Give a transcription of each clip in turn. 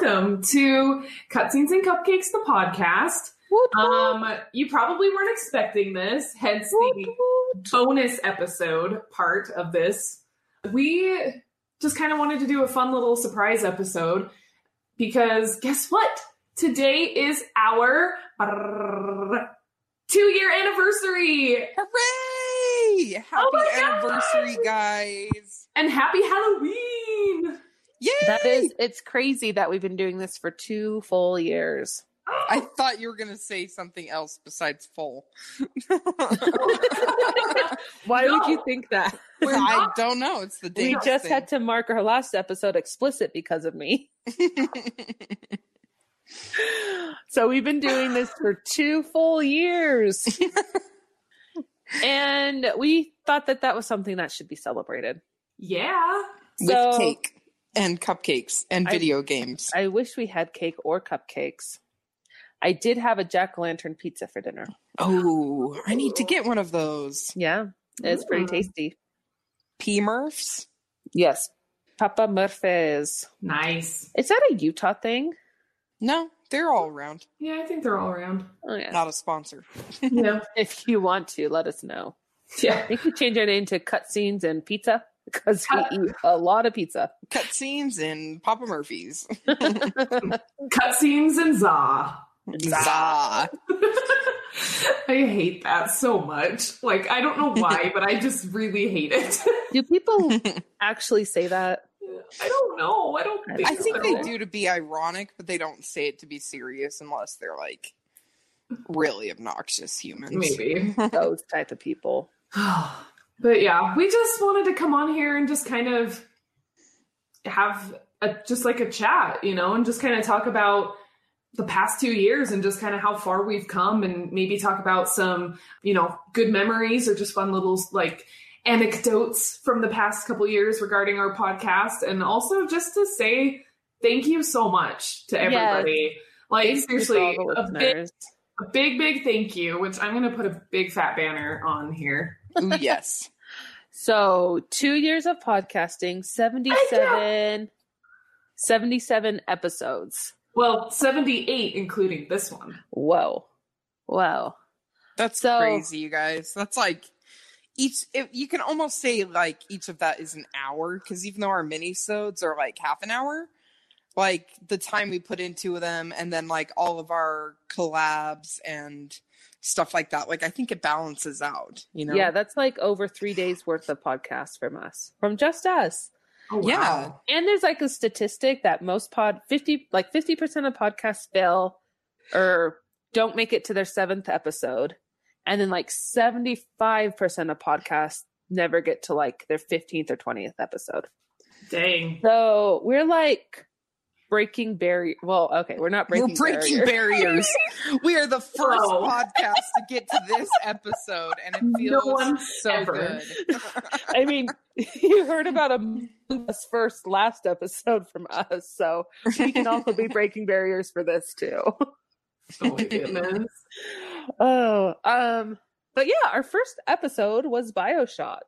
welcome to Cutscenes and Cupcakes, the podcast. Um, you probably weren't expecting this, hence the bonus episode part of this. We just kind of wanted to do a fun little surprise episode because guess what? Today is our two year anniversary. Hooray! Happy Oh anniversary, guys! And happy Halloween! Yay! That is, it's crazy that we've been doing this for two full years. I thought you were gonna say something else besides full. Why would you think that? I don't know. It's the day. We date. just had to mark our last episode explicit because of me. So we've been doing this for two full years. and we thought that that was something that should be celebrated. Yeah. with cake and cupcakes and I- video games. I wish we had cake or cupcakes. I did have a jack o' lantern pizza for dinner. oh, I need to get one of those. Yeah, it's pretty mm. tasty. P Murphs. Yes. Papa Murphy's. Nice. Is that a Utah thing? No, they're all around. Yeah, I think they're all around. Oh, yeah. Not a sponsor. Yeah. If you want to, let us know. Yeah. I think we change our name to Cutscenes and Pizza because we eat a lot of pizza. Cutscenes and Papa Murphy's. Cutscenes and za. Zah. I hate that so much. Like, I don't know why, but I just really hate it. Do people actually say that? I don't know. I don't think I think they do to be ironic, but they don't say it to be serious unless they're like really obnoxious humans. Maybe. Those type of people. but yeah, we just wanted to come on here and just kind of have a, just like a chat, you know, and just kind of talk about the past two years and just kind of how far we've come and maybe talk about some, you know, good memories or just fun little like anecdotes from the past couple years regarding our podcast. And also just to say thank you so much to Yes. everybody. Like Thank you to seriously, a big, listeners. A big, big thank you, which I'm going to put a big fat banner on here. Yes. So, two years of podcasting, 77, 77 episodes. Well, 78, including this one. Whoa. Wow. That's So- crazy, you guys. That's like each. If, you can almost say like each of that is an hour because even though our mini-sodes are like half an hour, like the time we put into them, and then like all of our collabs and stuff like that. Like I think it balances out. You know? Yeah, that's like over three days worth of podcasts from us, from just us. Oh, Yeah. And there's like a statistic that most pod 50 like 50% of podcasts fail or don't make it to their seventh episode. And then like 75% of podcasts never get to like their 15th or 20th episode. Dang. So we're like breaking barrier. Well, okay, we're not breaking, We're breaking barriers. barriers. we are the first Whoa. podcast to get to this episode, and it No feels one so ever. good. I mean, you heard about Among us first last episode from us, so we can also be breaking barriers for this too. Oh my goodness. Oh, um, but yeah, our first episode was Bioshock.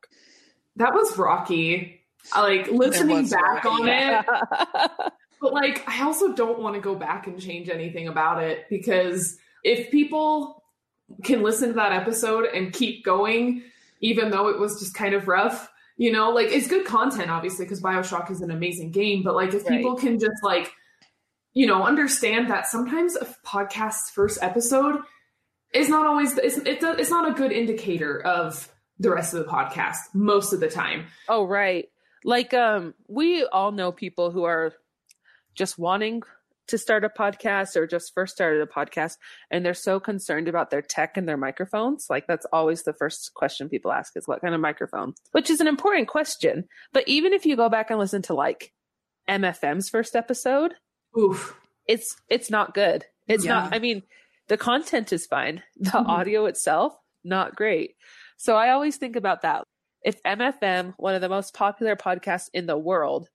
That was rocky. I like listening back rocky. on it, but like I also don't want to go back and change anything about it because if people can listen to that episode and keep going, even though it was just kind of rough, you know, like it's good content, obviously, because Bioshock is an amazing game. But like if Right. people can just like, you know, understand that sometimes a podcast's first episode is not always it's it, does- it's not a good indicator of the rest of the podcast most of the time. oh, right. Like, um, we all know people who are just wanting to start a podcast or just first started a podcast, and they're so concerned about their tech and their microphones. Like, that's always the first question people ask is what kind of microphone, which is an important question. But even if you go back and listen to like MFM's first episode, Oof. it's it's not good. It's Yeah. not. I mean, the content is fine. The Mhm. audio itself, not great. So I always think about that. If MFM, one of the most popular podcasts in the world,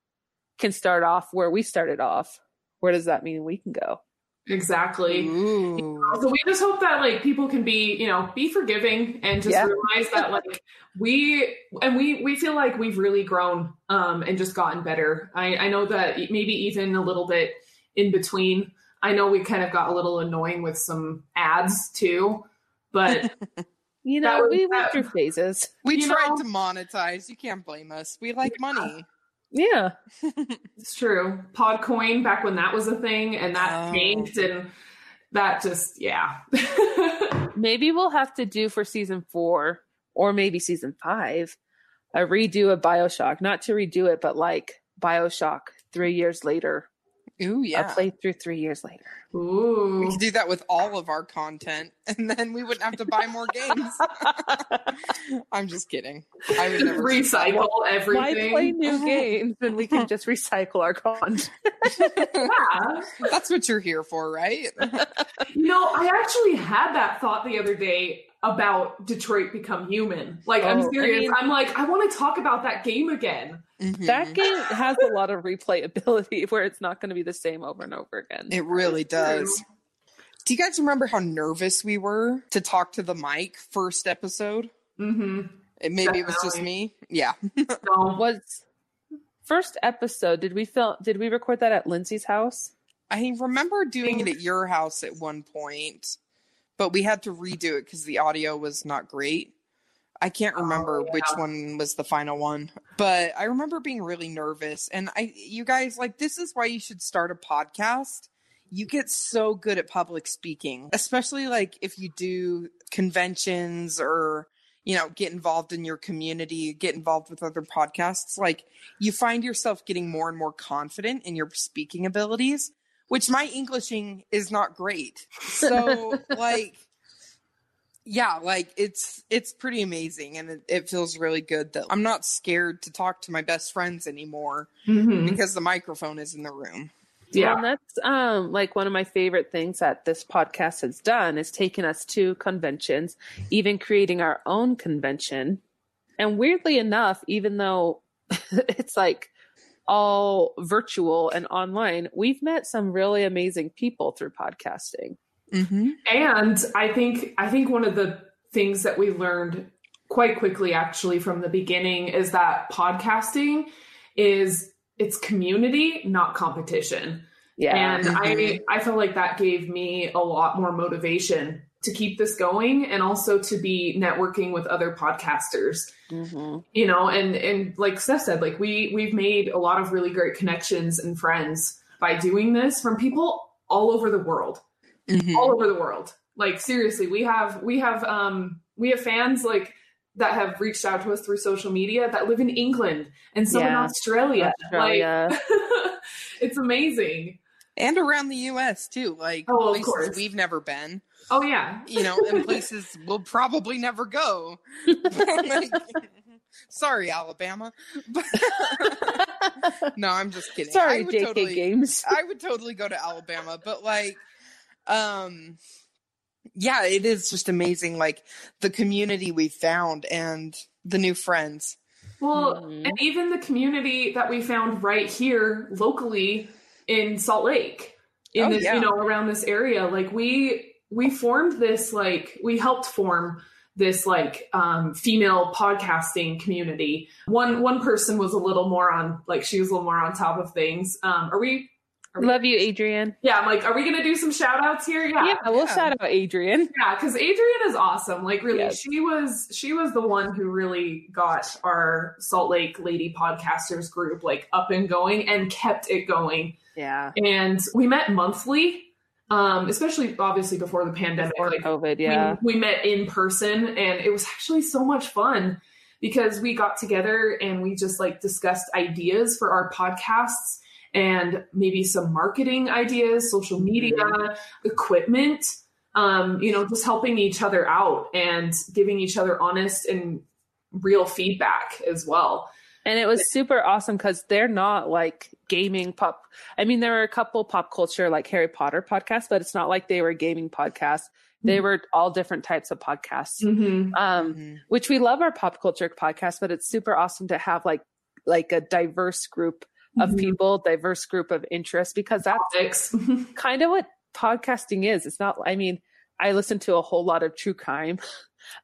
can start off where we started off, where does that mean we can go? Exactly. Ooh. So we just hope that like people can be, you know, be forgiving and just Yeah. realize that like we and we we feel like we've really grown um and just gotten better. I I know that maybe even a little bit in between. I know we kind of got a little annoying with some ads too, but You know, was- we went that- through phases. We tried know- to monetize. You can't blame us. We like money. Yeah. it's true. Podcoin back when that was a thing and that Oh. tanked and that just yeah. Maybe we'll have to do for season four or maybe season five a redo of Bioshock. Not to redo it, but like Bioshock three years later. Ooh, yeah. A yeah. playthrough three years later. We could do that with all of our content, and then we wouldn't have to buy more games. I'm just kidding. I would never Recycle Why everything. play new games when we can just recycle our content? yeah. That's what you're here for, right? You know, I actually had that thought the other day about Detroit Become Human. Like, Oh, I'm I serious. mean- I'm like, I want to talk about that game again. Mhm. That game has a lot of replayability where it's not going to be the same over and over again. It really does. Do you guys remember how nervous we were to talk to the mic first episode? Mm-hmm. It, maybe it was just me. Yeah. No. was first episode did we film did we record that at Lindsay's house? I remember doing it at your house at one point, but we had to redo it because the audio was not great. I can't oh, remember yeah. which one was the final one, but I remember being really nervous. And I, you guys, like, this is why you should start a podcast. You get so good at public speaking, especially like if you do conventions or, you know, get involved in your community, get involved with other podcasts. Like, you find yourself getting more and more confident in your speaking abilities, which my Englishing is not great. So, like, yeah, like it's it's pretty amazing, and it, it feels really good that I'm not scared to talk to my best friends anymore Mhm. because the microphone is in the room. Yeah. Well, and that's um like one of my favorite things that this podcast has done is taken us to conventions, even creating our own convention. And weirdly enough, even though it's like all virtual and online, we've met some really amazing people through podcasting. Mm-hmm. And I think I think one of the things that we learned quite quickly actually from the beginning is that podcasting is it's community, not competition. Yeah. And Mhm. I I feel like that gave me a lot more motivation to keep this going and also to be networking with other podcasters. Mhm. You know, and and like Steph said, like we we've made a lot of really great connections and friends by doing this from people all over the world Mm-hmm. all over the world. Like seriously, we have we have um we have fans like that have reached out to us through social media that live in England and some in Australia. Australia. Like it's amazing. And around the U.S. too, like Oh, of places course. we've never been, Oh yeah. you know, and places we'll probably never go. Like, sorry, Alabama. No, I'm just kidding. I Sorry, would JK totally- Games. I would totally go to Alabama, but like, um, yeah, it is just amazing. Like the community we found and the new friends. Well, Mhm. and even the community that we found right here locally in Salt Lake, in Oh, this, yeah. you know, around this area, like we we formed this like we helped form this like um, female podcasting community. One one person was a little more on like she was a little more on top of things. Um, are we? Are we Love you, Adrian. yeah, I'm like, are we gonna do some shout outs here? Yeah, we'll yeah. shout out Adrian. Yeah, because Adrian is awesome. Like, really, Yes. she was she was the one who really got our Salt Lake Lady Podcasters group like up and going and kept it going. Yeah. And we met monthly, um, especially obviously before the pandemic. Before like, COVID, yeah. we, we met in person, and it was actually so much fun because we got together and we just like discussed ideas for our podcasts and maybe some marketing ideas, social media, equipment, um, you know, just helping each other out and giving each other honest and real feedback as well. And it was super awesome because they're not like gaming pop. I mean, there were a couple pop culture like Harry Potter podcasts, but it's not like they were gaming podcasts. They Mhm. were all different types of podcasts. Mm-hmm. Um, Mhm. which we love our pop culture podcast, but it's super awesome to have like like a diverse group of Mhm. people, diverse group of interests, because that's Topics. kind of what podcasting is. It's not. I mean, I listen to a whole lot of true crime,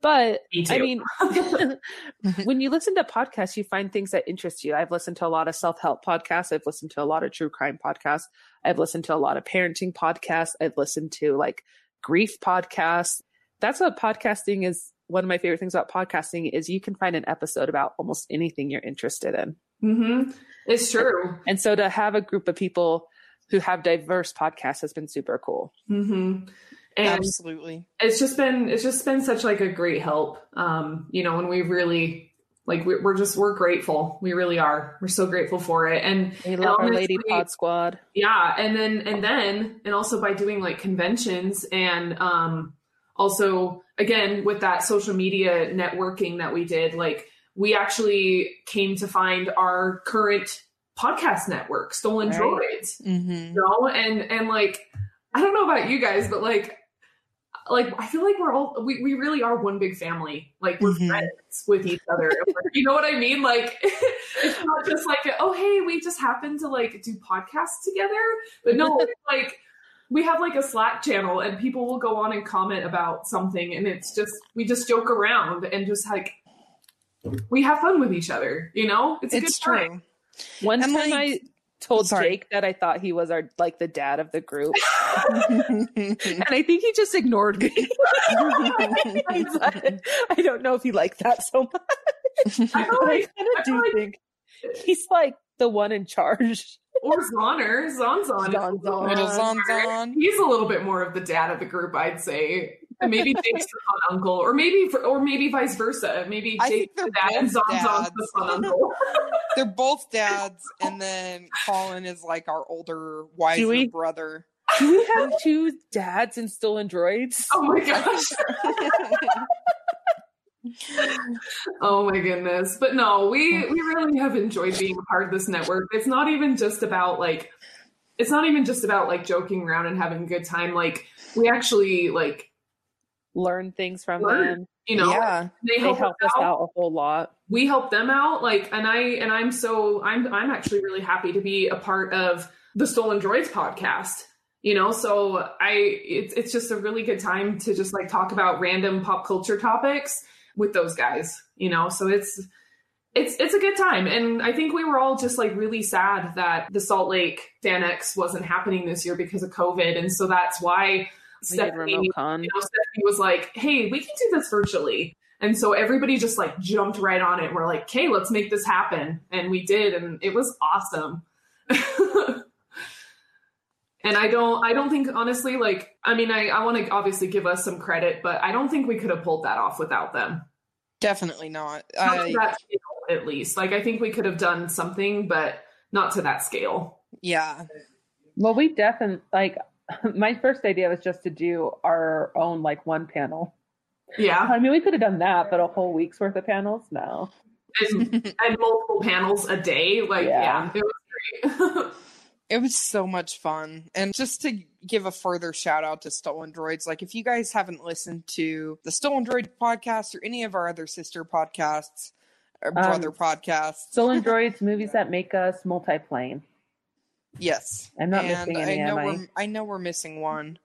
but Me. I mean, when you listen to podcasts, you find things that interest you. I've listened to a lot of self help podcasts. I've listened to a lot of true crime podcasts. I've listened to a lot of parenting podcasts. I've listened to like grief podcasts. That's what podcasting is. One of my favorite things about podcasting is you can find an episode about almost anything you're interested in. Mm-hmm. It's true. And so to have a group of people who have diverse podcasts has been super cool. Mm-hmm. And Absolutely. it's just been it's just been such like a great help. Um, you know, and we really like we- we're just we're grateful. We really are. We're so grateful for it. And We love our Lady Pod Squad. yeah and then and then and also by doing like conventions and um also again with that social media networking that we did like we actually came to find our current podcast network stolen Right. droids hmm you know and and like i don't know about you guys but like like i feel like we're all we, we really are one big family like we're Mhm. friends with each other you know what i mean like it's not just like oh hey we just happen to like do podcasts together but no like we have like a slack channel and people will go on and comment about something and it's just we just joke around and just like we have fun with each other you know it's a It's good time. true. One And, time like- I told Sorry. Jake that I thought he was our like the dad of the group. and I think he just ignored me. I don't know if he liked that so much. I feel But I kind of do like- think he's like the one in charge. or Zoner. Zon's on. Zon, Zon. Little Zon Zon. He's a little bit more of the dad of the group, I'd say. And maybe Jake's the fun uncle, or maybe or maybe vice versa. Maybe Jake's the they're dad and both Zon Zon's the dads. fun uncle. They're both dads, and then Colin is like our older, wiser brother. Do we have two dads and stolen droids? Oh my gosh. Oh my goodness. But no, we we really have enjoyed being part of this network. It's not even just about like it's not even just about like joking around and having a good time. Like we actually like, Learn things from Learn. them. you know, yeah, they They help, help us out a whole lot. we help them out like and i and i'm so i'm i'm actually really happy to be a part of the stolen droids podcast you know? So i it's it's just a really good time to just like talk about random pop culture topics with those guys you know? So it's it's it's a good time. And i think we were all just like really sad that the salt lake FanX wasn't happening this year because of covid. And so that's why Stephanie you know, Stephanie was like, "Hey, we can do this virtually," and so everybody just like jumped right on it. We're like, "Okay, let's make this happen," and we did, and it was awesome. and I don't, I don't think honestly, like, I mean, I, I want to obviously give us some credit, but I don't think we could have pulled that off without them. definitely not. Not I, that scale, at least. Like, I think we could have done something, but not to that scale. yeah, Well, we definitely like. My first idea was just to do our own like one panel. Yeah, I mean, we could have done that, but a whole week's worth of panels, no. and, and multiple panels a day. Like, yeah, Yeah. it was great. It was so much fun. And just to give a further shout out to Stolen Droids, like if you guys haven't listened to the Stolen Droid podcast or any of our other sister podcasts or um, brother podcasts, Stolen droids, movies that make us multiplane. yes. I'm not and missing any, I know we're I know we're missing one.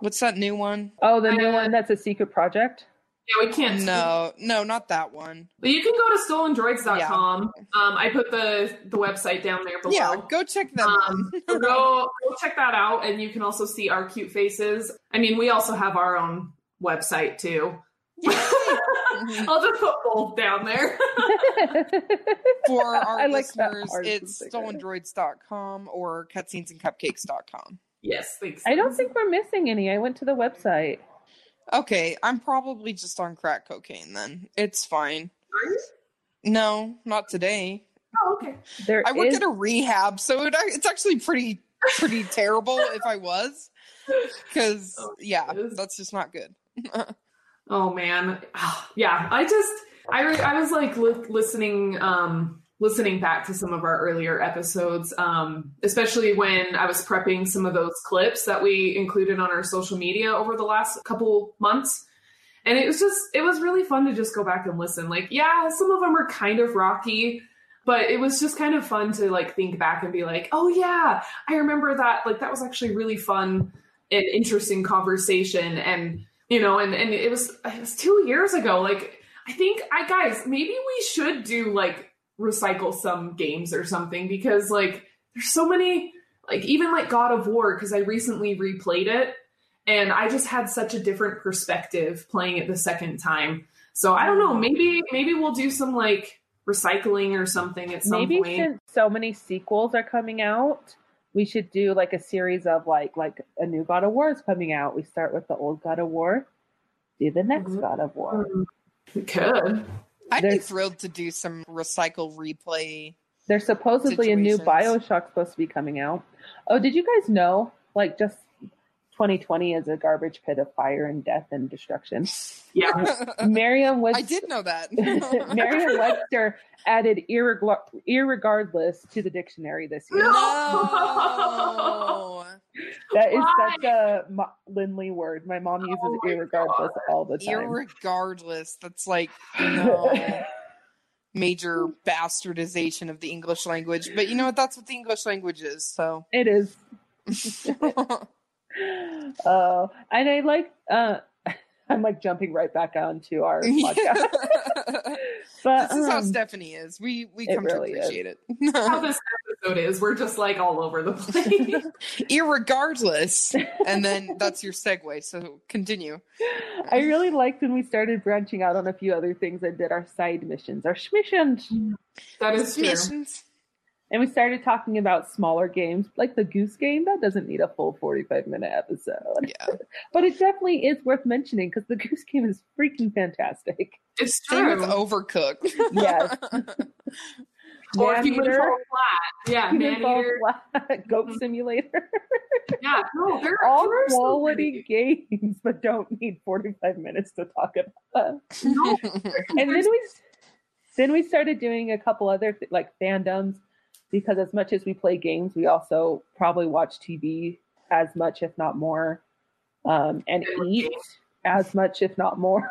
What's that new one? Oh, the new one that's a secret project. Yeah, we can't. No, no, not that one. But you can go to stolendroids.com. Um, I put the the website down there below. Yeah, go check them Um, so go go check that out, and you can also see our cute faces. I mean, we also have our own website too. I'll just put both down there. For our I like that listeners, art it's sticker. stolendroids.com or cutscenesandcupcakes.com. yes, thanks. I don't think we're missing any. I went to the website. Okay, I'm probably just on crack cocaine then. It's fine. Are you? No, not today. Oh, okay. There I work is- at a rehab, so it, it's actually pretty pretty terrible if I was. Because Oh, yeah, it is. that's just not good. Oh man, yeah. I just I re- I was like li- listening um listening back to some of our earlier episodes, um, especially when I was prepping some of those clips that we included on our social media over the last couple months. And it was just it was really fun to just go back and listen. Like, yeah, some of them are kind of rocky, but it was just kind of fun to like think back and be like, oh yeah, I remember that. Like that was actually really fun and interesting conversation and you know and and it was it was two years ago like i think i guys maybe we should do like recycle some games or something because like there's so many like even like God of War because I recently replayed it and I just had such a different perspective playing it the second time. So I don't know, maybe maybe we'll do some like recycling or something at some Maybe point. since so many sequels are coming out, we should do like a series of like like a new God of War is coming out. We start with the old God of War, do the next Mhm. God of War. We could. I'd be thrilled to do some recycle replay. There's supposedly a new Bioshock supposed to be coming out. Oh, did you guys know? Like just 2020 is a garbage pit of fire and death and destruction. Yeah. Merriam was I did know that. Merriam Webster added irregla- irregardless to the dictionary this year. no. That is Why? such a Mo- Lindley word. My mom oh uses Oh my irregardless all the time. Irregardless, that's like no major bastardization of the English language. But you know what? That's what the English language is. So it is. Uh, and I like. Uh, I'm like jumping right back onto our podcast. But this is how um, Stephanie is. We we come really to is. appreciate How it. this episode is, we're just like all over the place. Irregardless, and then that's your segue. So continue. I really liked when we started branching out on a few other things and did our side missions, our schmissions. that is true. Missions. And we started talking about smaller games, like the Goose Game. That doesn't need a full 45 minute episode. Yeah. But it definitely is worth mentioning because the Goose Game is freaking fantastic. It's Same true. with Overcooked. Yes. or Man human Eater, fall flat. Yeah, Human man Fall. Flat, Goat mm-hmm. Simulator. Yeah, no, there, All there are so quality games, but don't need 45 minutes to talk about. many- No, and then we then we started doing a couple other th- like fandoms because as much as we play games we also probably watch tv as much if not more um, and And eat as much if not more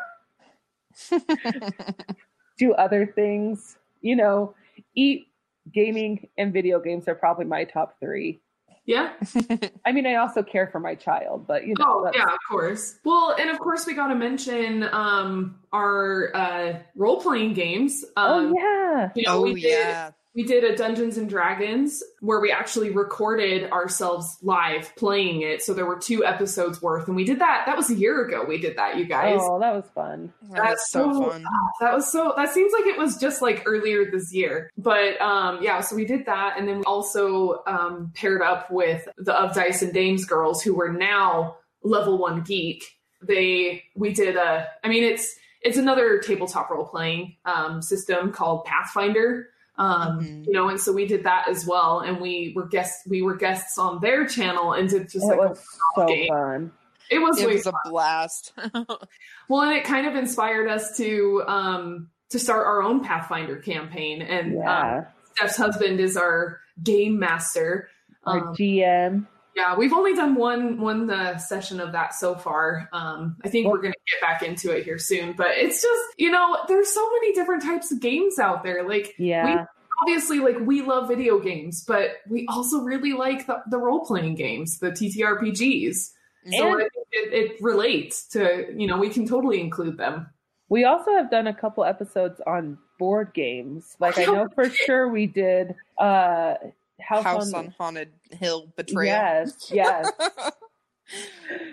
do other things you know eat gaming and video games are probably my top three yeah. i mean i also care for my child but you know Oh, yeah, of course. Well, and of course, we got to mention um, our uh, role playing games. Um, oh yeah You know, oh we did yeah. We did a Dungeons and Dragons where we actually recorded ourselves live playing it. So there were two episodes worth, and we did that. That was a year ago. We did that, you guys. oh that was fun That was That's so so- fun. That was so. That seems like it was just like earlier this year, but um, yeah. So we did that, and then we also um, paired up with the of Dice and Dames girls, who were now level one geek. They we did a. I mean, it's it's another tabletop role playing um, system called Pathfinder. Um, Mhm. You know, and so we did that as well, and we were guests. We were guests on their channel, and did just it like a- was so game. fun it was It way was a blast. well, and it kind of inspired us to um to start our own Pathfinder campaign. And um, Steph's husband is our game master. our Um, gm yeah, we've only done one one uh, session of that so far. Um, I think Well- we're going to get back into it here soon. But it's just you know, there's so many different types of games out there. Like yeah obviously, like we love video games, but we also really like the, the role playing games, the TTRPGs. So And- I think it, it relates to you know we can totally include them. We also have done a couple episodes on board games. Like I know for sure we did uh House, House on, on Haunted Hill Betrayal. Yes, yes.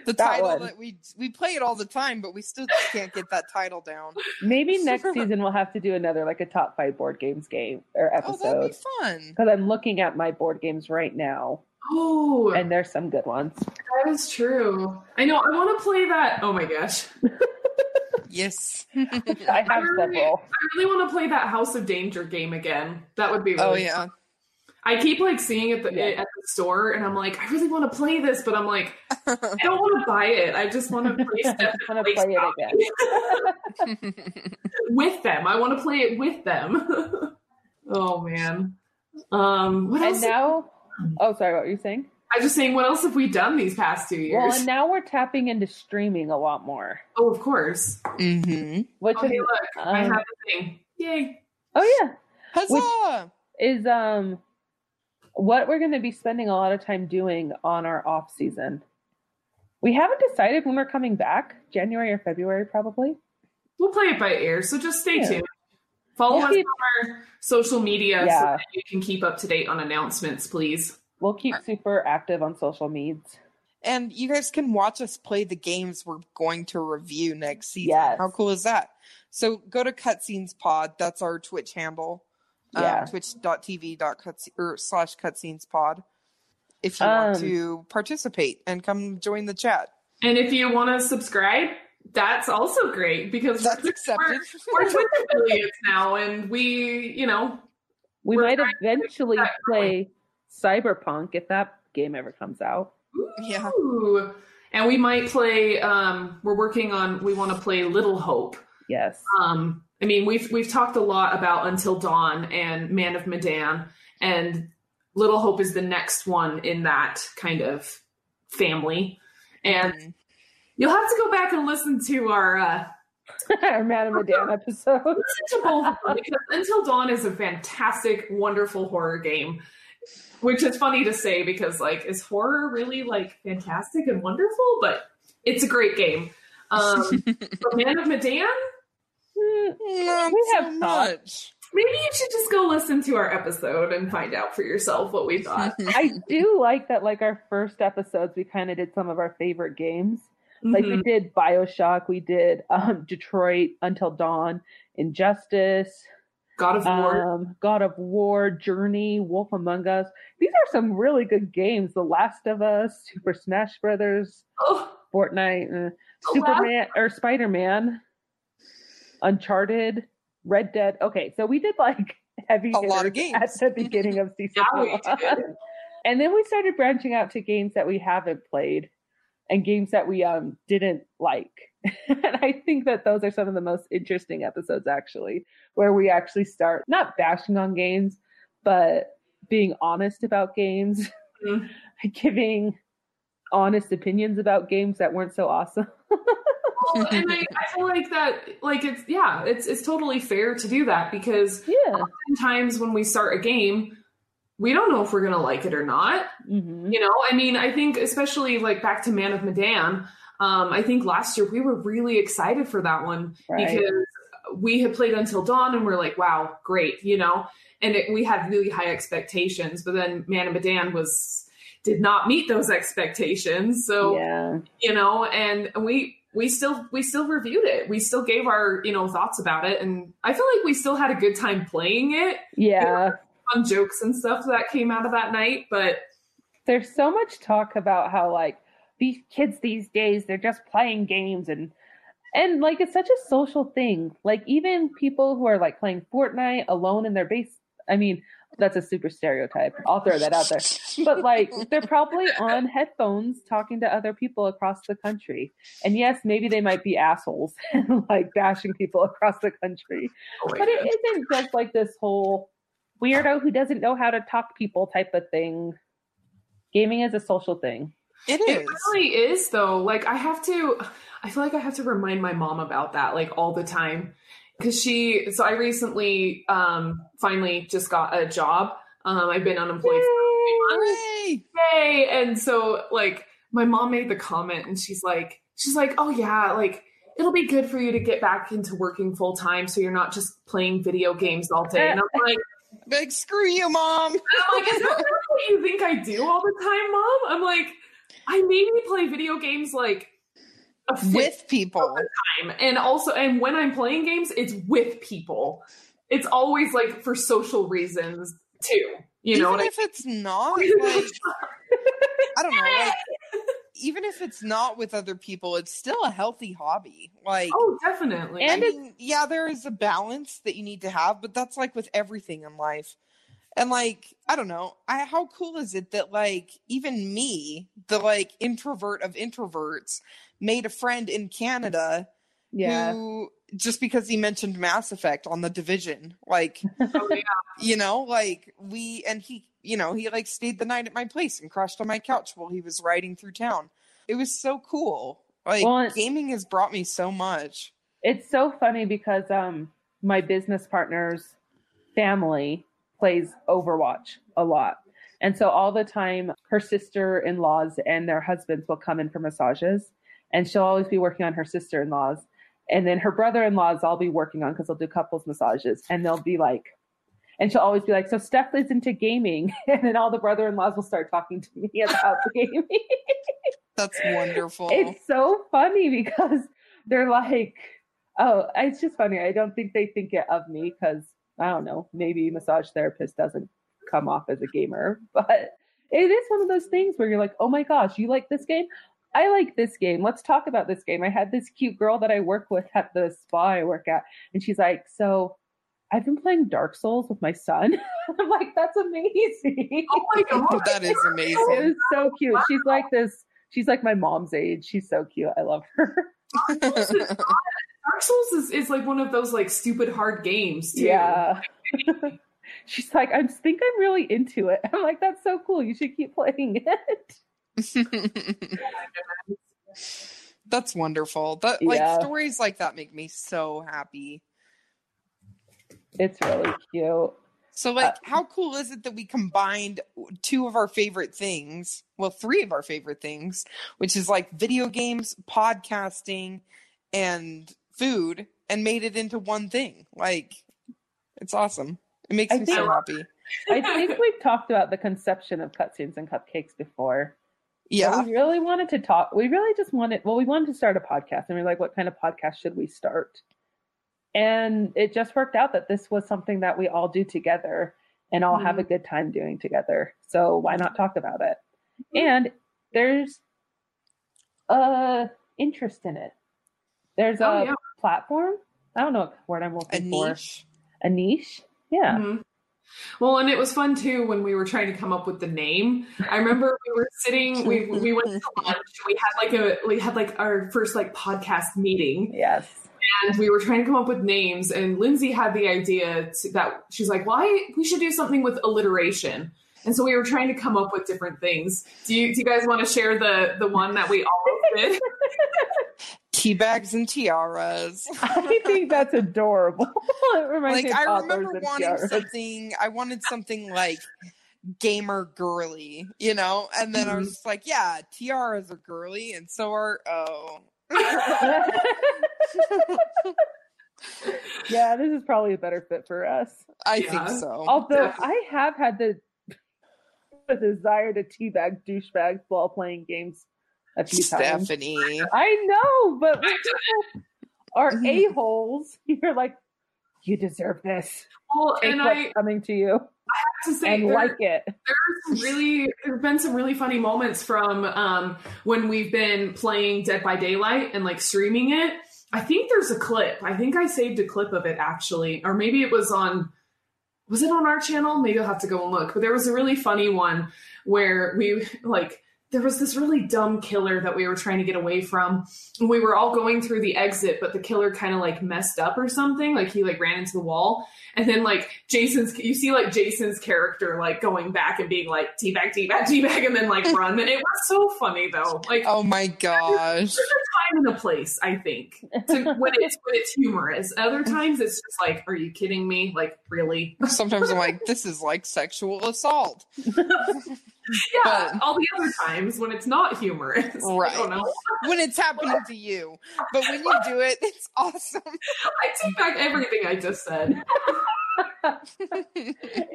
the That title one. that we we play it all the time, but we still can't get that title down. Maybe next season we'll have to do another like a top five board games game or Oh, that'd episode. be fun. Because I'm looking at my board games right now, Oh, and there's some good ones. that is true. I know. I want to play that. Oh my gosh, Yes. I have I really- several. I really want to play that House of Danger game again. That would be. Oh, really oh fun. Yeah. I keep like seeing it, the, Yeah. at the store, and I'm like, I really want to play this, but I'm like, I don't want to buy it. I just want to play I want to play it again. with them. I want to play it with them. oh man. Um, what And else? now, oh, sorry, what were you saying? I'm just saying, what else have we done these past two years? Well, years? and now we're tapping into streaming a lot more, oh, of course. Mm-hmm. which Oh, is hey, look, I um, have a thing. Yay! oh yeah, Huzzah! is um what we're going to be spending a lot of time doing on our off season. We haven't decided when we're coming back, January or February, probably. We'll play it by ear, so just stay Yeah. tuned. Follow Yeah. us on our social media so that you can keep up to date on announcements, please. We'll keep super active on social medias. And you guys can watch us play the games we're going to review next season. Yes. How cool is that? So go to Cutscenes Pod. That's our Twitch handle. Yeah. Um, twitch.tv cutscene or slash cutscenes pod. If you want Um, to participate and come join the chat. And if you want to subscribe, that's also great because That's we're, accepted. we're Twitch affiliates now, and we, you know, We might eventually get that play Cyberpunk if that game ever comes out. Yeah. and we might play. Um, we're working on. We want to play Little Hope. Yes. Um, I mean, we've we've talked a lot about Until Dawn and Man of Medan, and Little Hope is the next one in that kind of family. And Mhm. you'll have to go back and listen to our uh, Our Madame Medan episode. listen to both because Until Dawn is a fantastic, wonderful horror game. Which is funny to say because like is horror really like fantastic and wonderful? But it's a great game. Um, but Man of Medan, Not We have thought. much. maybe you should just go listen to our episode and find out for yourself what we thought. I do like that, like our first episodes, we kind of did some of our favorite games. Like we Mhm. did Bioshock, we did um, Detroit Until Dawn, Injustice, God of War. um, God of War, Journey, Wolf Among Us. These are some really good games. The Last of Us, Super Smash Brothers, oh, Fortnite, uh, The Last- Superman or Spider Man, Uncharted, Red Dead. Okay, so we did like heavy A lot of games. at the beginning of season yeah, we one. and then we started branching out to games that we haven't played and games that we um didn't like. and I think that those are some of the most interesting episodes actually, where we actually start not bashing on games, but being honest about games, Mhm. giving honest opinions about games that weren't so awesome. Well, and I, I feel like that, like it's yeah, it's it's totally fair to do that because Yeah. sometimes when we start a game, we don't know if we're gonna like it or not. hmm You know, I mean, I think especially like back to Man of Medan. Um, I think last year we were really excited for that one Right. because we had played Until Dawn and we're like, wow, great, you know, and it, we had really high expectations. But then Man of Medan was did not meet those expectations, so yeah. you know, and we we still we still reviewed it. We still gave our you know thoughts about it, and I feel like we still had a good time playing it. Yeah. Fun jokes and stuff that came out of that night, but there's so much talk about how like these kids these days they're just playing games and and like it's such a social thing like even people who are like playing fortnite alone in their base i mean that's a super stereotype i'll throw that out there but like they're probably on headphones talking to other people across the country and yes maybe they might be assholes and like bashing people across the country oh but it goodness. isn't just like this whole weirdo who doesn't know how to talk people type of thing gaming is a social thing It is. It It is. really is though. Like I have to I feel like I have to remind my mom about that like all the time cuz she so I recently um finally just got a job. Um I've been unemployed for a few months. Yay! And so like my mom made the comment and she's like she's like, "Oh yeah, like it'll be good for you to get back into working full time so you're not just playing video games all day." And I'm like, Like, screw you, mom. I'm like, is that really what you think I do all the time, mom? I'm like, I maybe play video games like With people. time. And also, and when I'm playing games, it's with people. It's always like for social reasons too. You know even what I if it's not, like, I don't know. Like, even if it's not with other people, it's still a healthy hobby. Like, oh, definitely. And I mean, yeah, there is a balance that you need to have, but that's like with everything in life. And like, I don't know, I, how cool is it that like even me, the like introvert of introverts, made a friend in Canada yeah who just because he mentioned Mass Effect on the Division, like Oh, yeah. you know, like we and he, you know, he like stayed the night at my place and crashed on my couch while he was riding through town. It was so cool. Like Well, gaming has brought me so much. it's so funny because um my business partner's family plays overwatch a lot and so all the time her sister-in-laws and their husbands will come in for massages and she'll always be working on her sister-in-laws and then her brother-in-laws i'll be working on because they'll do couples massages and they'll be like And she'll always be like, "So Steph is into gaming," and then all the brother-in-laws will start talking to me about the gaming. That's wonderful. it's so funny because they're like, "Oh, it's just funny." I don't think they think it of me because I don't know. Maybe massage therapist doesn't come off as a gamer, but it is one of those things where you're like, "Oh my gosh, you like this game? I like this game. Let's talk about this game." I had this cute girl that I work with at the spa I work at, and she's like, "So." I've been playing Dark Souls with my son. I'm like, that's amazing. Oh my god, that is It amazing. was so cute. She's like this. She's like my mom's age. She's so cute. I love her. Dark Souls is, is like one of those like stupid hard games too. Yeah. She's like, I think I'm really into it. I'm like, that's so cool. You should keep playing it. That's wonderful. That like Yeah. stories like that make me so happy. It's really cute. So like uh, how cool is it that we combined two of our favorite things, well three of our favorite things, which is like video games, podcasting, and food and made it into one thing. Like it's awesome. It makes I me think- so happy. I think we've talked about the conception of cutscenes and cupcakes before. But Yeah. we really wanted to talk. We really just wanted, well, we wanted to start a podcast and we are like, what kind of podcast should we start? And it just worked out that this was something that we all do together and all have a mm-hmm. good time doing together. So why not talk about it? Mm-hmm. And there's a interest in it. There's a Oh, yeah. platform. I don't know what word I'm A looking for. niche. A niche. Yeah. Mhm. Well, and it was fun too when we were trying to come up with the name. I remember we were sitting, we we went to lunch. We had like a we had like our first like podcast meeting, Yes. and we were trying to come up with names. And Lindsay had the idea to, that she's like, "Well, I, we should do something with alliteration." And so we were trying to come up with different things. Do you do you guys want to share the the one that we all did? Tea bags and tiaras. I think that's adorable. it reminds like me of I remember and wanting tiaras. something I wanted something like gamer girly, you know? And then I mm-hmm. was just like, yeah, tiaras are girly and so are oh. yeah, this is probably a better fit for us. I Yeah. think so. Although Definitely. I have had the, the desire to teabag douchebags while playing games a few times. Stephanie. I know, but when people are Mhm. a holes, you're like, you deserve this. Well, Take and what's I coming to you I have to say, and there- like it. some really there have been some really funny moments from um, when we've been playing Dead by Daylight and like streaming it. I think there's a clip. I think I saved a clip of it actually, or maybe it was on. Was it on our channel? Maybe I'll have to go and look. But there was a really funny one where we like there was this really dumb killer that we were trying to get away from. We were all going through the exit, but the killer kind of like messed up or something. Like he like ran into the wall. And then like Jason's, you see like Jason's character like going back and being like teabag, teabag, teabag, and then like run. And it was so funny though. Like Oh my gosh. There's a time and a place, I think, to, when it's when it's humorous. Other times it's just like, are you kidding me? Like really? Sometimes I'm like, this is like sexual assault. Yeah. But- all the other times when it's not humorous, Right. I don't know. When it's happening to you. But when you do it, it's awesome. I take back everything I just said.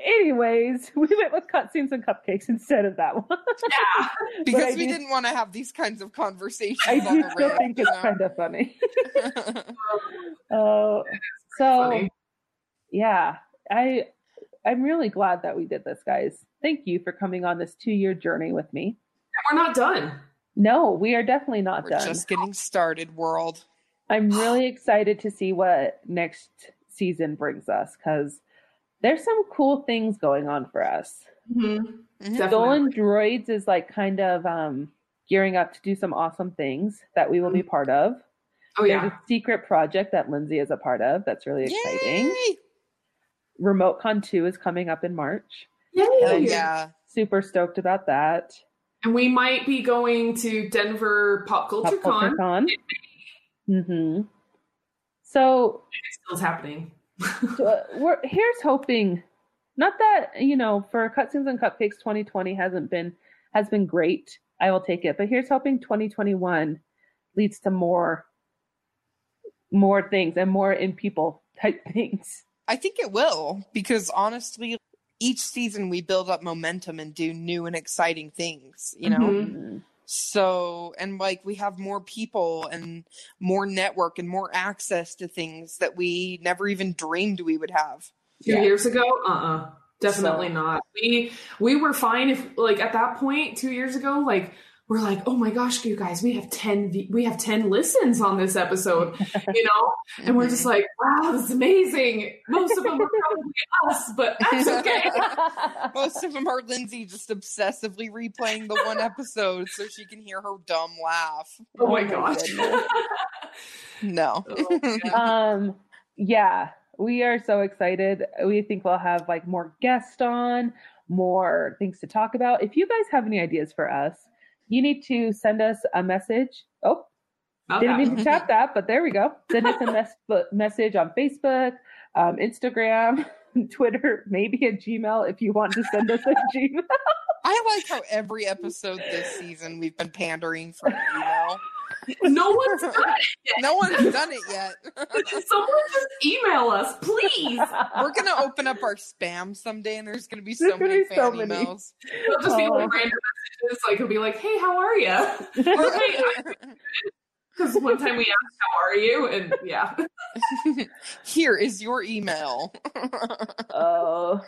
Anyways, we went with cutscenes and cupcakes instead of that one. Yeah. because we do- didn't want to have these kinds of conversations. I do still reg, think you it's know? kind of funny. Oh, Oh, so funny. yeah, I I'm really glad that we did this, guys. Thank you for coming on this two year journey with me. And we're not done. No, we are definitely not We're done. just getting started, world. I'm really excited to see what next season brings us because there's some cool things going on for us. Mm-hmm. Mhm. Stolen Droids is like kind of um, gearing up to do some awesome things that we will be part of. Oh There's yeah. a secret project that Lindsay is a part of that's really exciting. Yay! Remote Con 2 is coming up in March. Yay. Oh, yeah. Super stoked about that. And we might be going to Denver Pop Culture Pop Culture Con. Con. hmm So It still is happening. uh, we're, here's hoping. Not that you know, for cutscenes and cupcakes, 2020 hasn't been has been great. I will take it, but here's hoping 2021 leads to more, more things and more in people type things. I think it will because honestly, each season we build up momentum and do new and exciting things, you know? Mhm. So, and like we have more people and more network and more access to things that we never even dreamed we would have. Two Yeah. years ago, uh, uh definitely So- not. We we were fine if like at that point two years ago, like we're like, oh my gosh, you guys, we have ten we have ten listens on this episode, you know, and we're just like, wow, this is amazing. Most of them are probably us, but that's okay. Most of them are Lindsay just obsessively replaying the one episode so she can hear her dumb laugh. oh my Oh my gosh. No. Oh, um yeah we are so excited we think we'll have like more guests on more things to talk about if you guys have any ideas for us you need to send us a message oh About didn't that. mean to tap that but there we go send us a mes- message on facebook um, instagram twitter maybe a gmail if you want to send us a gmail I like how every episode this season we've been pandering for email. No one's done it. No one's done it yet. Someone just email us, please. We're gonna open up our spam someday, and there's gonna be so There's gonna many be so fan many. emails. It'll just be Oh. like random messages. Like it'll be like, "Hey, how are you?" Or hey, because one time we asked, "How are you?" and yeah, Here is your email. oh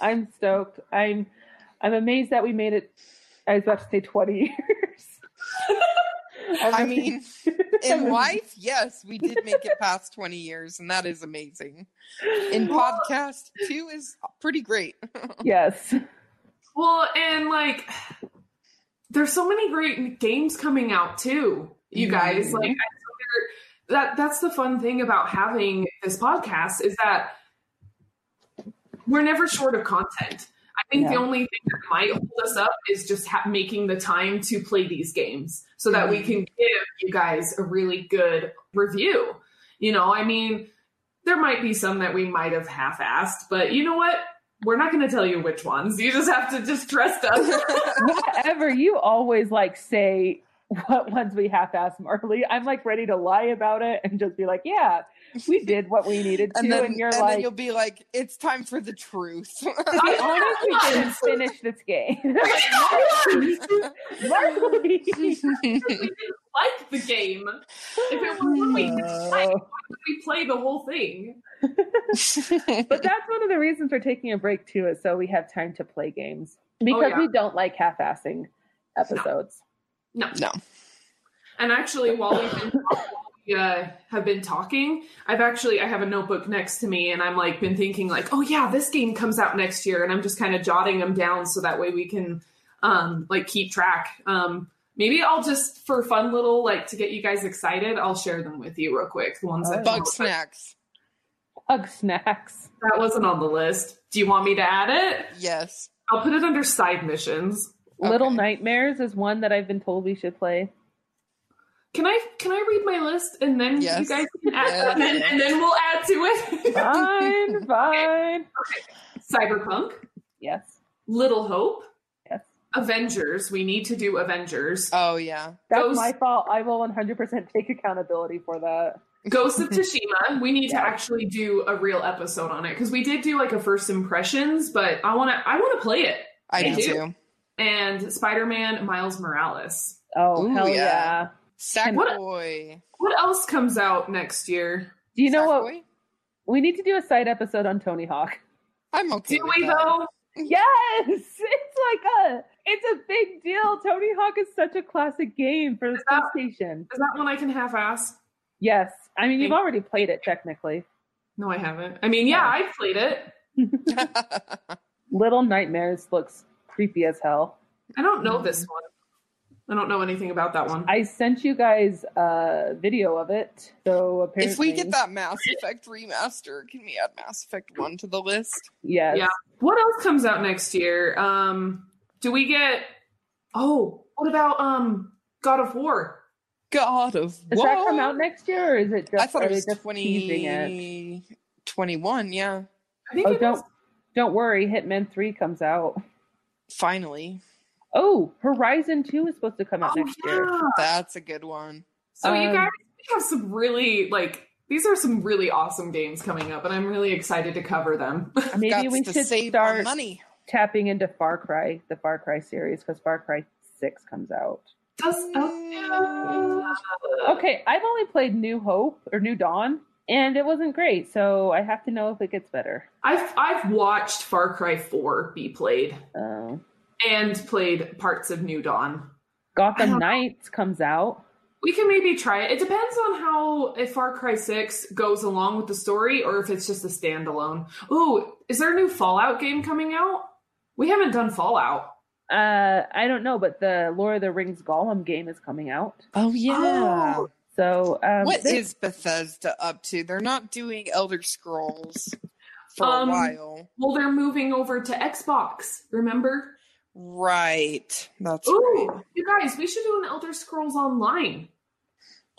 i'm stoked i'm i'm amazed that we made it i was about to say 20 years I mean, in life, yes, we did make it past 20 years, and that is amazing. In podcast, two is pretty great. yes well, and like, there's so many great games coming out too. You guys, Mhm. like, I that that's the fun thing about having this podcast is that we're never short of content. I think the only thing that might hold us up is just ha- making the time to play these games so that we Mhm. can give you guys a really good review. You know, I mean, there might be some that we might have half-assed, but you know what? We're not going to tell you which ones. You just have to just trust us. whatever you always like say what ones we half-ass marley i'm like ready to lie about it and just be like yeah we did what we needed to And and, then, you're and then like you'll be like, it's time for the truth. i honestly didn't finish this game marley we didn't like the game. If it was one we didn't like, Oh. why would we play the whole thing? but that's one of the reasons we're taking a break too is so we have time to play games oh, because yeah. we don't like half-assing episodes No. No. No. And actually, while we've been while we uh, have been talking, I've actually I have a notebook next to me, and I'm like been thinking like, oh yeah, this game comes out next year, and I'm just kind of jotting them down so that way we can um, like keep track. Um, maybe I'll just for fun little like to get you guys excited, I'll share them with you real quick. The ones that Bugsnax. Bug snacks that wasn't on the list. Do you want me to add it? Yes. I'll put it under side missions. Little nightmares is one that i've been told we should play Can I can I read my list and then Yes. you guys can add Yes. and, then, and then we'll add to it. fine fine Cyberpunk, yes Little Hope, yes Avengers. We need to do Avengers. Oh, yeah. That's Ghost- my fault. I will 100% take accountability for that. Ghost of Tsushima. We need to actually do a real episode on it because we did do like a first impressions, but I want to I want to play it. I Me do too. Too. And Spider Man Miles Morales. Oh, Ooh, hell yeah. yeah. Sackboy. What else comes out next year? Do you know what? Sackboy? We need to do a side episode on Tony Hawk. I'm okay. Do we that. though? Yes! It's like a, it's a big deal. Tony Hawk is such a classic game for the Is that- PlayStation. Is that one I can half ass? Yes. I mean, you've already played it technically. No, I haven't. I mean, yeah, Yeah. I've played it. Little Nightmares looks creepy as hell. I don't know this Mhm. one. I don't know anything about that one. I sent you guys a video of it. So apparently, if we get that Mass Effect remaster, can we add Mass Effect 1 to the list? yes. Yeah. What else comes out next year? Um, do we get? Oh, what about um God of War? God of Does War. that come out next year, or is it just? I thought it was just 2021, yeah. I think Oh, it don't is. don't worry. Hitman Three comes out. Finally. Oh, Horizon Two is supposed to come out Oh, next year. That's a good one. So you Um, guys have some really like these are some really awesome games coming up, and I'm really excited to cover them. Maybe we to should save our start money. tapping into Far Cry, the Far Cry series, because Far Cry Six comes out. Does oh, yeah. Okay, I've only played New Hope or New Dawn, and it wasn't great. So I have to know if it gets better. I've I've watched Far Cry 4 be played Uh, and played parts of New Dawn. I Gotham don't- Knights comes out. We can maybe try it. It depends on how if Far Cry 6 goes along with the story or if it's just a standalone. Ooh, is there a new Fallout game coming out? We haven't done Fallout. Uh, I don't know, but the Lord of the Rings Gollum game is coming out. Oh yeah. Oh. So um, What this- is Bethesda up to? They're not doing Elder Scrolls for Um, a while. Well, they're moving over to Xbox, remember? Right. That's Ooh, right. you guys, we should do an Elder Scrolls Online.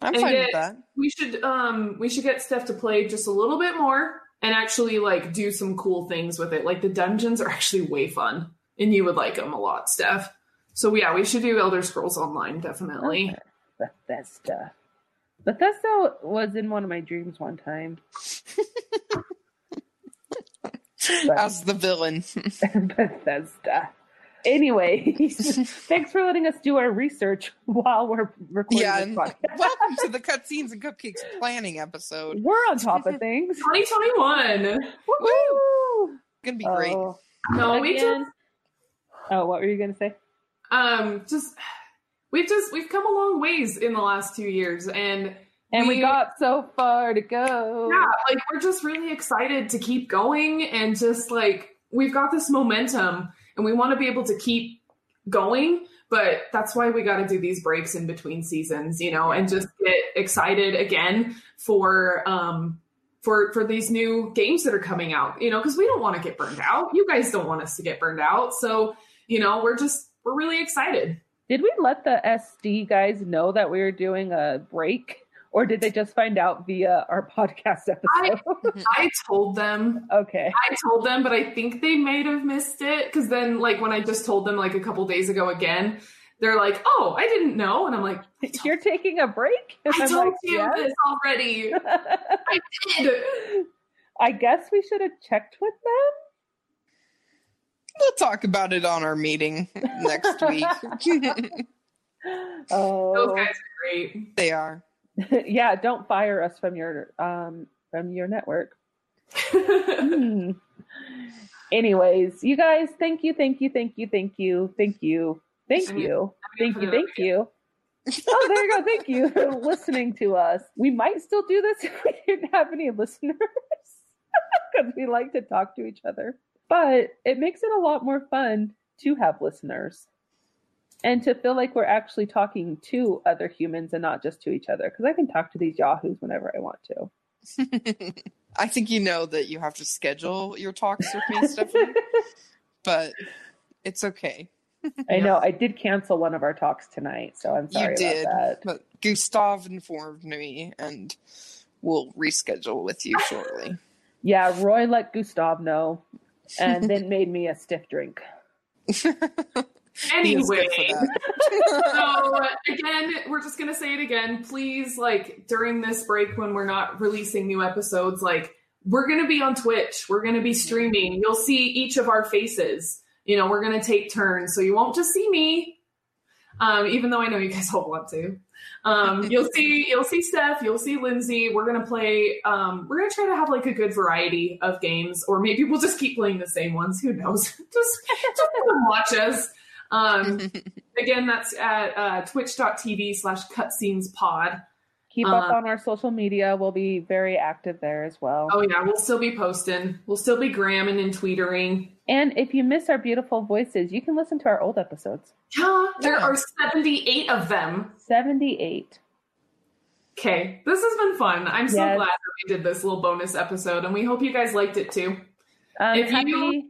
I'm and fine get- with that. We should um we should get Steph to play just a little bit more and actually like do some cool things with it. Like the dungeons are actually way fun, and you would like them a lot, Steph. So yeah, we should do Elder Scrolls Online definitely. Okay. Bethesda. Bethesda was in one of my dreams one time. But- As the villain. Bethesda. Anyway, thanks for letting us do our research while we're recording yeah. this And podcast. welcome to the Cutscenes and Cupcakes planning episode. We're on top of things. 2021. Woo! Gonna be great. Oh, No, we just again. Oh, what were you gonna say? um just we've just we've come a long ways in the last two years and And we, We- got so far to go. yeah like we're just really excited to keep going and just like we've got this momentum and we want to be able to keep going but that's why we got to do these breaks in between seasons you know and just get excited again for um for for these new games that are coming out you know because we don't want to get burned out. You guys don't want us to get burned out. So you know we're just we're really excited Did we let the SD guys know that we were doing a break? Or did they just find out via our podcast episode? i told them okay. I told them, but I think they might have missed it because then, like, when I just told them like a couple days ago again, they're like, "Oh, I didn't know," and I'm like, You're taking a break? "I I'm told like, you "Yes." this already. I did." I guess we should have checked with them. We'll talk about it on our meeting next week. Those Oh, guys are great. they are. yeah. Don't fire us from your um from your network. Hmm. Anyways, you guys, thank you, thank you, thank you, thank you, thank you, thank you, thank you, thank you. Oh, there you go. Thank you for listening to us. We might still do this if we didn't have any listeners because we like to talk to each other. But it makes it a lot more fun to have listeners and to feel like we're actually talking to other humans and not just to each other. Because I can talk to these yahoos whenever I want to. I think you know that you have to schedule your talks with me, Stephanie, but it's okay. I know I did cancel one of our talks tonight, so I'm sorry you did, about that. but Gustav informed me, and we'll reschedule with you shortly. Yeah, Roy let Gustav know, and then made me a stiff drink. Anyway, good for that. so again, we're just gonna say it again. Please, like during this break when we're not releasing new episodes, like we're gonna be on Twitch. We're gonna be streaming. You'll see each of our faces. You know, we're gonna take turns, so you won't just see me. Um, even though I know you guys all want to. Um, you'll see you'll see Steph, you'll see Lindsay. We're gonna play um, we're gonna try to have like a good variety of games, or maybe we'll just keep playing the same ones. Who knows? just just watch us. Um, again, that's at uh, twitch.tv slash cutscenes pod. Keep up Uh, on our social media. We'll be very active there as well. Oh yeah, we'll still be posting. We'll still be gramming and tweetering. And if you miss our beautiful voices, you can listen to our old episodes. Yeah, there Yeah. are 78 of them. 78. Okay, this has been fun. I'm so Yes. glad that we did this little bonus episode, and we hope you guys liked it too. Um, If you- happy.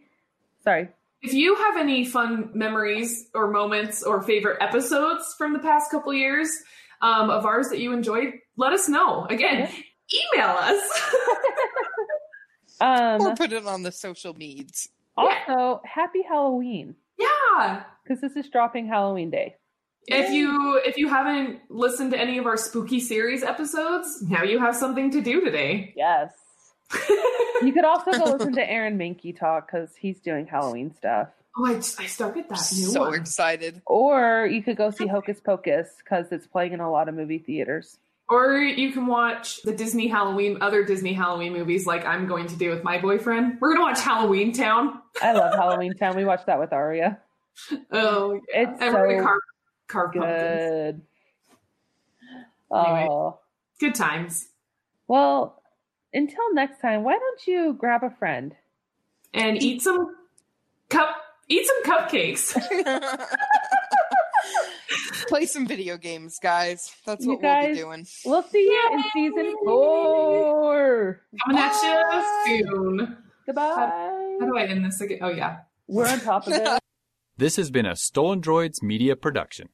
Sorry. If you have any fun memories or moments or favorite episodes from the past couple years um, of ours that you enjoyed, let us know. Again, email us. Um, or put it on the social medias. Also, happy Halloween yeah. because this is dropping Halloween Day. If you if you haven't listened to any of our spooky series episodes, now you have something to do today. Yes. You could also go listen to Aaron Mahnke talk because he's doing Halloween stuff. Oh, I, I started that new so one. excited. Or you could go see Hocus Pocus because it's playing in a lot of movie theaters. Or you can watch the Disney Halloween, other Disney Halloween movies, like I'm going to do with my boyfriend. We're gonna watch Halloweentown. I love Halloweentown. We watched that with Aria. Oh, yeah. It's and we're gonna so carve, carve pumpkins. Good. Anyway. Oh. Good times. Well, until next time, why don't you grab a friend? And eat some cup. Eat some cupcakes. Play some video games, guys. That's You what we'll be doing. We'll see you in season four. Coming at Bye. you soon. Goodbye. How do I end this again? Oh yeah. We're on top of it. This has been a Stolen Droids Media production.